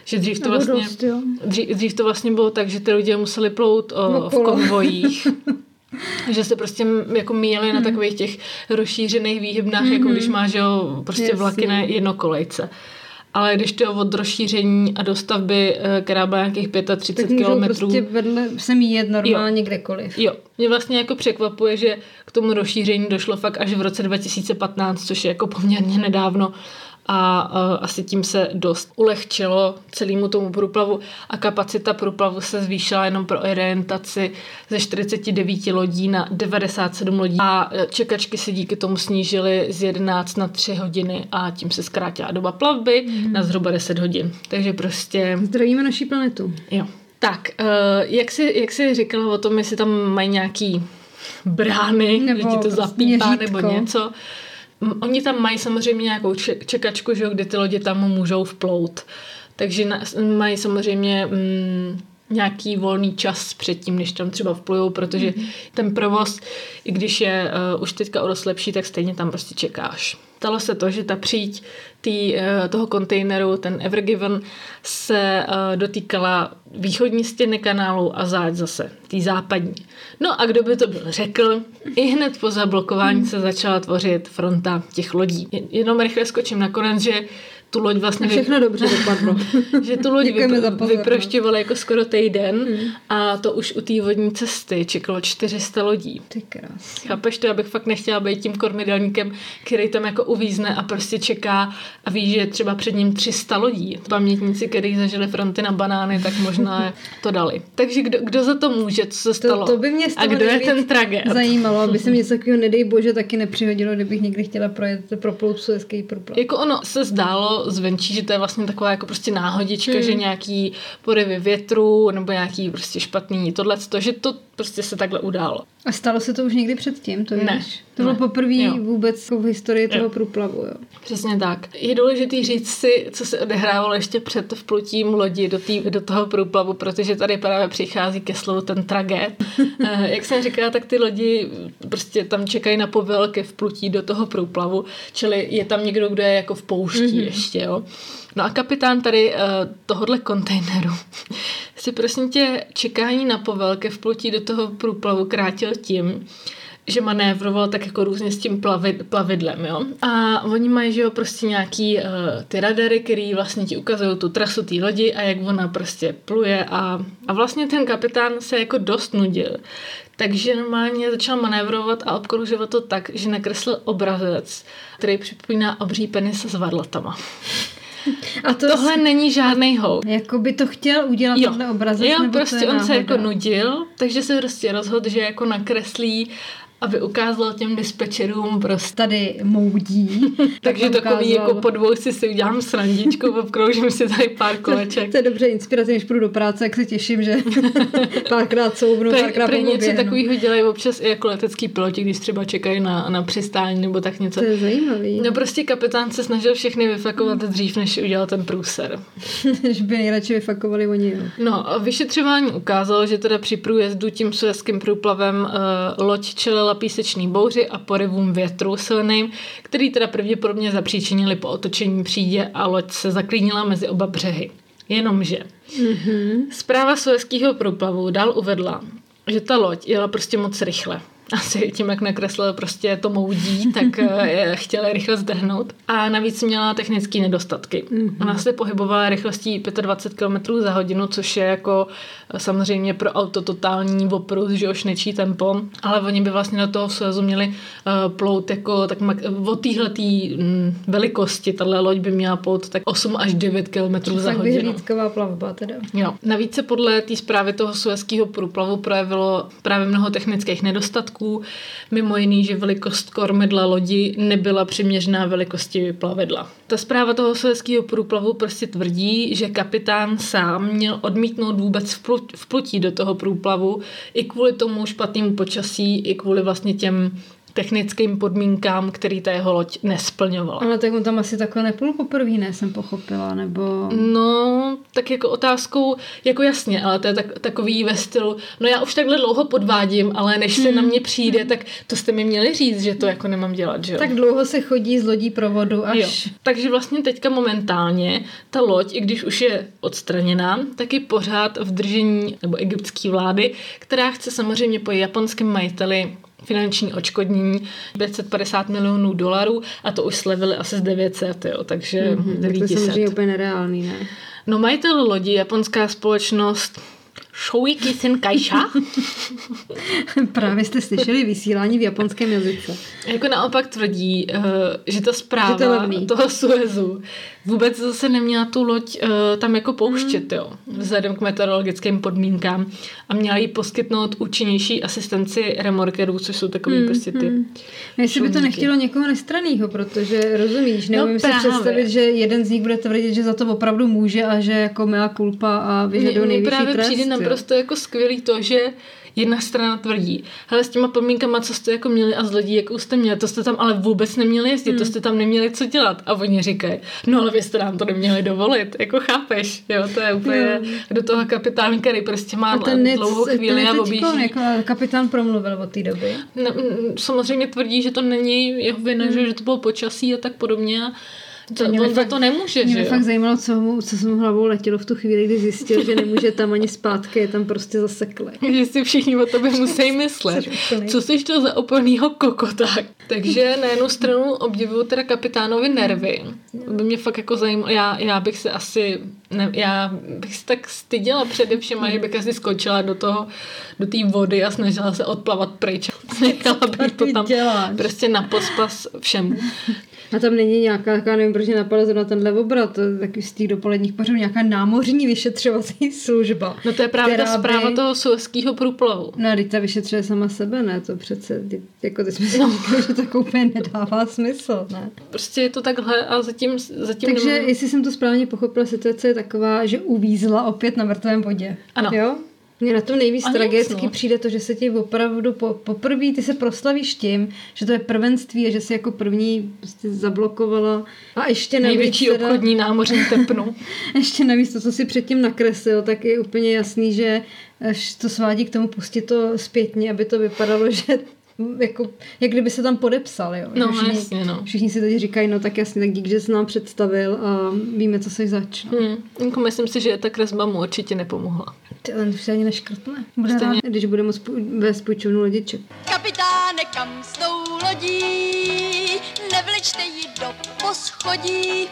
Že dřív to vlastně, dost, dřív, dřív to vlastně bylo tak, že ty lidé museli plout o, v Okolo. konvojích. že se prostě jako míjeli Mhm. na takových těch rozšířených výhybnách, jako když máš jo, prostě Jasně. vlaky na jednokolejce. Ale když to od rozšíření a dostavby, eh, která byla nějakých 35 tak kilometrů, prostě vedle se míjet normálně kdekoliv. Jo, mě vlastně jako překvapuje, že k tomu rozšíření došlo fakt až v roce 2015, což je jako poměrně nedávno a uh, asi tím se dost ulehčilo celému tomu průplavu a kapacita průplavu se zvýšila jenom pro orientaci ze 49 lodí na 97 lodí a eh, čekačky se díky tomu snížily z 11 na 3 hodiny a tím se zkrátila doba plavby na zhruba 10 hodin. Takže prostě Zdravíme naší planetu. Jo. Tak, uh, jak, jsi, jak jsi říkala o tom, jestli tam mají nějaký brány, Nebo že ti to prostě zapípá měřítko. nebo něco. Oni tam mají samozřejmě nějakou če- čekačku, že jo, kdy ty lodě tam můžou vplout. Takže na, mají samozřejmě mm, nějaký volný čas předtím, než tam třeba vplujou, protože mm-hmm. ten provoz, i když je uh, už teďka o dost lepší, tak stejně tam prostě čekáš. Stalo se to, že ta příď tý, uh, toho kontejneru, ten Evergiven, se uh, dotýkala východní stěny kanálu a záď zase, tý západní. No a kdo by to byl řekl, i hned po zablokování se začala tvořit fronta těch lodí. Jen- Jenom rychle skočím na konec, že tu loď vlastně... Všechno dobře dopadlo. že tu loď vypro- pozornost. vyprošťovali jako skoro týden a to už u té vodní cesty čekalo 400 lodí. Ty krás. Chápeš to? Já bych fakt nechtěla být tím kormidelníkem, který tam jako uvízne a prostě čeká a ví, že je třeba před ním 300 lodí. Pamětníci, kteří zažili fronty na banány, tak možná to dali. Takže kdo, kdo za to může, co se To, stalo? to by mě a kdo je ten traget? Zajímalo, aby se mě něco takového, nedej bože, taky nepřihodilo, kdybych někdy chtěla projet proplout suezký průplav. Jako ono se zdálo zvenčí, že to je vlastně taková jako prostě náhodička, Hmm. že nějaký porivy větru nebo nějaký prostě špatný tohle, že to prostě se takhle událo. A stalo se to už někdy předtím, to Ne, víš? To bylo ne, poprvé vůbec jako v historii toho Jo. průplavu, jo. Přesně tak. Je důležité říct si, co se odehrávalo ještě před vplutím lodi do, tý, do toho průplavu, protože tady právě přichází ke slovu ten traget. Eh, Jak jsem říkala, tak ty lodi prostě tam čekají na povel ke vplutí do toho průplavu, čili je tam někdo, kdo je jako v poušti mm-hmm. ještě, jo. No a kapitán tady uh, tohohle kontejneru si prosím tě čekání na povel ke vplutí do toho průplavu krátil tím, že manévroval tak jako různě s tím plavid, plavidlem, jo. A oni mají, že jo, prostě nějaký uh, ty radary, který vlastně ti ukazují tu trasu té lodi a jak ona prostě pluje a, a vlastně ten kapitán se jako dost nudil. Takže normálně začal manévrovat a obkružovat to tak, že nakreslil obrazec, který připomíná obří penis s varlatama. A to Tohle není žádný hoax. Jako by to chtěl udělat Jo, tenhle obrazec, jo nebo to prostě je on se náhoda? jako nudil, takže se prostě rozhodl, že jako nakreslí, aby ukázal těm dispečerům prostě. Tady moudí. Takže tak takový ukázal. jako po dvou si si udělám srandičku, obkroužím si tady pár koleček. To je dobře inspirace, než půjdu do práce, jak se těším, že párkrát soubnu, Pro, párkrát pro něco poběhnu. takového dělají občas i jako letecký piloti, když třeba čekají na, na přistání nebo tak něco. To je zajímavý. No prostě kapitán se snažil všechny vyfakovat dřív, než udělal ten průser. že by nejradši vyfakovali oni. Jo. No, a vyšetřování ukázalo, že teda při průjezdu tím suezským průplavem uh, loď čelila písečný bouři a porivům větru silným, který teda pravděpodobně zapříčinili po otočení přídě a loď se zaklínila mezi oba břehy. Jenomže mm-hmm. zpráva suezského průplavu dál uvedla, že ta loď jela prostě moc rychle asi tím, jak nakreslil prostě to moudí, tak eh, chtěl rychle zdehnout. A navíc měla technické nedostatky. Mm-hmm. Ona se pohybovala rychlostí 25 km za hodinu, což je jako eh, samozřejmě pro auto totální oprus, že už nečí tempo, ale oni by vlastně do toho Suezu měli uh, plout jako tak od téhletý mm, velikosti, tahle loď by měla plout tak 8 až 9 km za Tak hodinu. vyhlídková plavba teda. Jo. Navíc se podle té zprávy toho suezského průplavu projevilo právě mnoho technických nedostatků, mimo jiný, že velikost kormidla lodi nebyla přiměřená velikosti plavidla. Ta zpráva toho suezského průplavu prostě tvrdí, že kapitán sám měl odmítnout vůbec vplut, vplutí do toho průplavu i kvůli tomu špatnému počasí, i kvůli vlastně těm technickým podmínkám, který ta jeho loď nesplňovala. Ale tak on tam asi takhle nepůl poprvé, ne, jsem pochopila, nebo... No, tak jako otázkou, jako jasně, ale to je tak, takový ve stylu, no já už takhle dlouho podvádím, ale než se na mě přijde, tak to jste mi měli říct, že to jako nemám dělat, že jo? Tak dlouho se chodí z lodí pro vodu, až... Jo. Takže vlastně teďka momentálně ta loď, i když už je odstraněná, tak je pořád v držení nebo egyptské vlády, která chce samozřejmě po japonském majiteli finanční očkodnění 550 milionů dolarů a to už slevili asi z 900, jo, takže Mhm, tak to je 900. samozřejmě úplně nereálný, ne? No majitel lodi, japonská společnost Shoiki Senkaisha, Právě jste slyšeli vysílání v japonském jazyce. jako naopak tvrdí, eh, že ta Že to zpráva toho Suezu vůbec zase neměla tu loď eh, tam jako pouštět, jo, vzhledem k meteorologickým podmínkám a měla jí poskytnout účinnější asistenci remorkerů, což jsou takový prostě ty No, jestli by to nechtělo někoho nestranného, protože rozumíš, neumím si No právě. představit, že jeden z nich bude tvrdit, že za to opravdu může a že jako mea culpa a vyžaduje nejvyšší právě trest. přijde jo. Naprosto jako skvělý to, že jedna strana tvrdí, hele s těma podmínkama, co jste jako měli a z lidí, jakou jste měli, to jste tam ale vůbec neměli jezdit, Hmm. to jste tam neměli co dělat. A oni říkají, no ale vy jste nám to neměli dovolit, jako chápeš, jo, to je úplně do toho kapitán, který prostě má A ten je, dlouhou chvíli a objíždí. jako kapitán promluvil od té doby. Ne, m, samozřejmě tvrdí, že to není jeho vina, že, že to bylo počasí a tak podobně. A to, mě za fakt- to nemůže, Mě jo? fakt zajímalo, co mu, co se mu hlavou letělo v tu chvíli, kdy zjistil, že nemůže tam ani zpátky, je tam prostě zasekle. že si všichni o tobě musí myslet. Co jsi to za oplnýho kokota? Takže na jednu stranu obdivuju teda kapitánovi nervy. By mě fakt jako zajímalo, já, já bych se asi, ne, já bych se tak styděla především, že bych asi skočila do toho, do té vody a snažila se odplavat pryč. Nechala bych to tam děláš? prostě na pospas všemu. A tam není nějaká, já nevím, proč mě napadla zrovna tenhle obrat, taky z těch dopoledních pořadů, nějaká námořní vyšetřovací služba. No to je právě ta zpráva by- toho suezského průplavu. No a teď ta vyšetřuje sama sebe, ne? To přece, ty- jako teď jsme si no. říkali, že to úplně nedává smysl, ne? Prostě je to takhle a zatím, zatím Takže, nemám- jestli jsem to správně pochopila, situace je taková, že uvízla opět na mrtvém bodě. Ano. Jo? Mně na tom nejvíc tragicky no. přijde to, že se ti opravdu po, poprvé, ty se proslavíš tím, že to je prvenství a že si jako první prostě zablokovala a ještě navíc největší teda- obchodní námořní tepnu. ještě navíc to, co si předtím nakreslil, tak je úplně jasný, že to svádí k tomu pustit to zpětně, aby to vypadalo, že jako, jak kdyby se tam podepsal, jo. No, všichni, jasně, no. Všichni si teď říkají, no tak jasně, tak dík, že jsi nám představil a víme, co se zač. No. Hmm. Jako myslím si, že ta kresba mu určitě nepomohla. Ty, ale už se ani neškrtne. Bude Stejně. rád, když bude moct pů- vést půjčovnu lodiček. Kapitáne, kam s tou lodí, nevlečte ji do poschodí,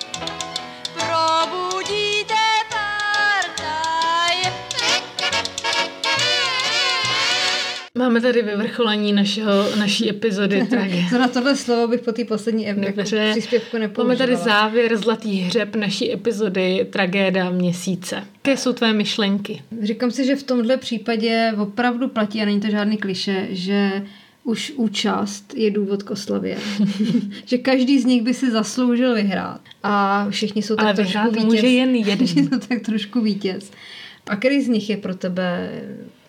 probudíte Máme tady vyvrcholení našeho, naší epizody tragédie. Co na tohle slovo bych po té poslední ev- jako Dobře. příspěvku Máme nepoužívala. tady závěr zlatý hřeb naší epizody Tragéda měsíce. Jaké jsou tvé myšlenky? Říkám si, že v tomhle případě opravdu platí, a není to žádný kliše, že už účast je důvod k oslavě. že každý z nich by si zasloužil vyhrát. A všichni jsou tak Ale trošku vítěz. může jen jeden. Všichni jsou tak trošku vítěz. A který z nich je pro tebe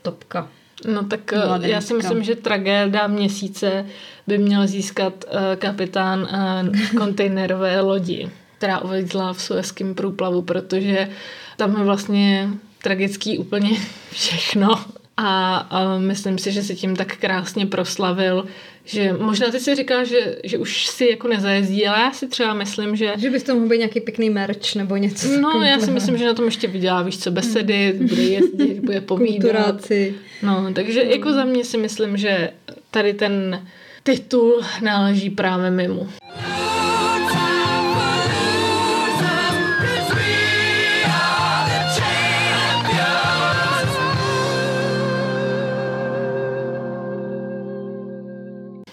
topka? No tak eh, Mladenka. já si myslím, že tragéda měsíce by měl získat eh, kapitán eh, kontejnerové lodi, která uvízla v Suezském průplavu, protože tam je vlastně tragický úplně všechno. A, a myslím si, že si tím tak krásně proslavil, že možná ty si říká, že, že už si jako nezajezdí, ale já si třeba myslím, že Že bys to mohl být nějaký pěkný merch nebo něco No, já si takového. myslím, že na tom ještě vydělá, víš co, besedy, bude jezdit, bude povídat. Kulturáci. No, takže jako za mě si myslím, že tady ten titul náleží právě mimo.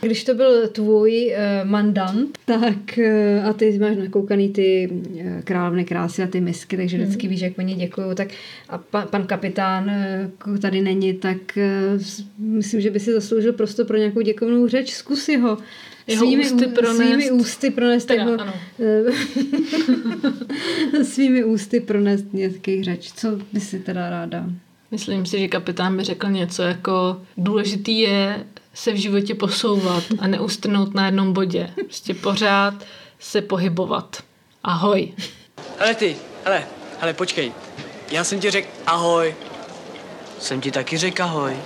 Když to byl tvůj uh, mandant, tak uh, a ty máš nakoukaný ty uh, královny krásy a ty misky, takže vždycky víš, jak oni děkuju, tak a pa, pan kapitán uh, tady není, tak uh, myslím, že by si zasloužil prostor pro nějakou děkovnou řeč. Zkus ho Jeho ústy ú- pronést. svými ústy pronést Teda, jeho, ano. eh, svými ústy pronést nějaký řeč. Co by si teda ráda? Myslím si, že kapitán by řekl něco jako důležitý je se v životě posouvat a neustrnout na jednom bodě. Prostě pořád se pohybovat. Ahoj. Hele ty, hele, hele, počkej. Já jsem ti řekl ahoj. Jsem ti taky řekl ahoj.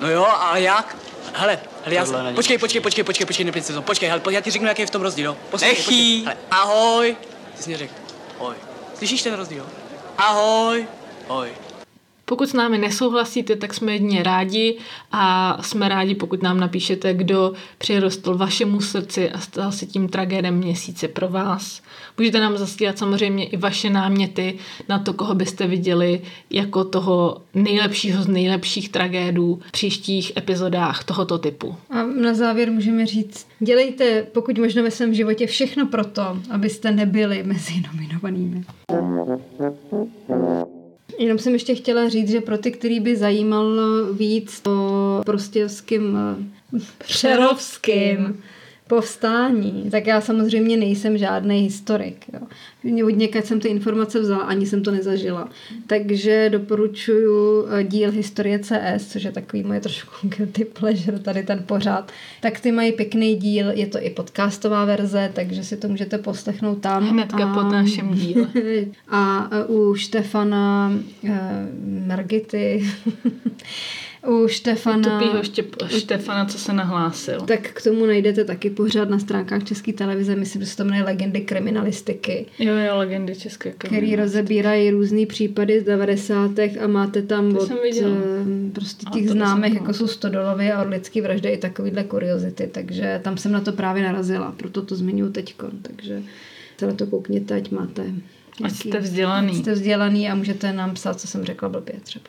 No jo, a jak? Hele, hele, já jsem... Počkej, počkej, počkej, počkej, počkej, neplň se to. Počkej, hele, já ti řeknu, jaký je v tom rozdíl, jo? Poslouchej, počkej. Hele, ahoj. Ty jsi mě řekl, ahoj. Slyšíš ten rozdíl? Ahoj. Ahoj. Pokud s námi nesouhlasíte, tak jsme jedině rádi a jsme rádi, pokud nám napíšete, kdo přirostl vašemu srdci a stal se tím tragédem měsíce pro vás. Můžete nám zasílat samozřejmě i vaše náměty na to, koho byste viděli jako toho nejlepšího z nejlepších tragédů v příštích epizodách tohoto typu. A na závěr můžeme říct, dělejte pokud možno ve svém životě všechno proto, abyste nebyli mezi nominovanými. Jenom jsem ještě chtěla říct, že pro ty, který by zajímalo víc o prostějovským eh, přerovským povstání, tak já samozřejmě nejsem žádný historik. Jo. Od někať jsem ty informace vzala, ani jsem to nezažila. Takže doporučuju eh, díl Historie CS, což je takový moje trošku guilty pleasure, tady ten pořád. Tak ty mají pěkný díl, je to i podcastová verze, takže si to můžete poslechnout tam. Hnedka po našem díle. A eh, u Štefana eh, Margity, u Štefana... Tupýho štěp- Štefana, co se nahlásil. Tak k tomu najdete taky pořád na stránkách České televize, myslím, že se to jmenuje Legendy kriminalistiky, Jo, jo, legendy české který kriminalistiky. rozebírají různý případy z 90. a máte tam To od jsem viděla. eh, prostě těch to známých, jako jsou Stodolovy a Orlický vraždy i takovýhle kuriozity, takže tam jsem na to právě narazila, proto to zmiňuji teďkon, takže se na to koukněte, ať máte Ať jste vzdělaný. Ať jste vzdělaný a můžete nám psát, co jsem řekla blbě třeba.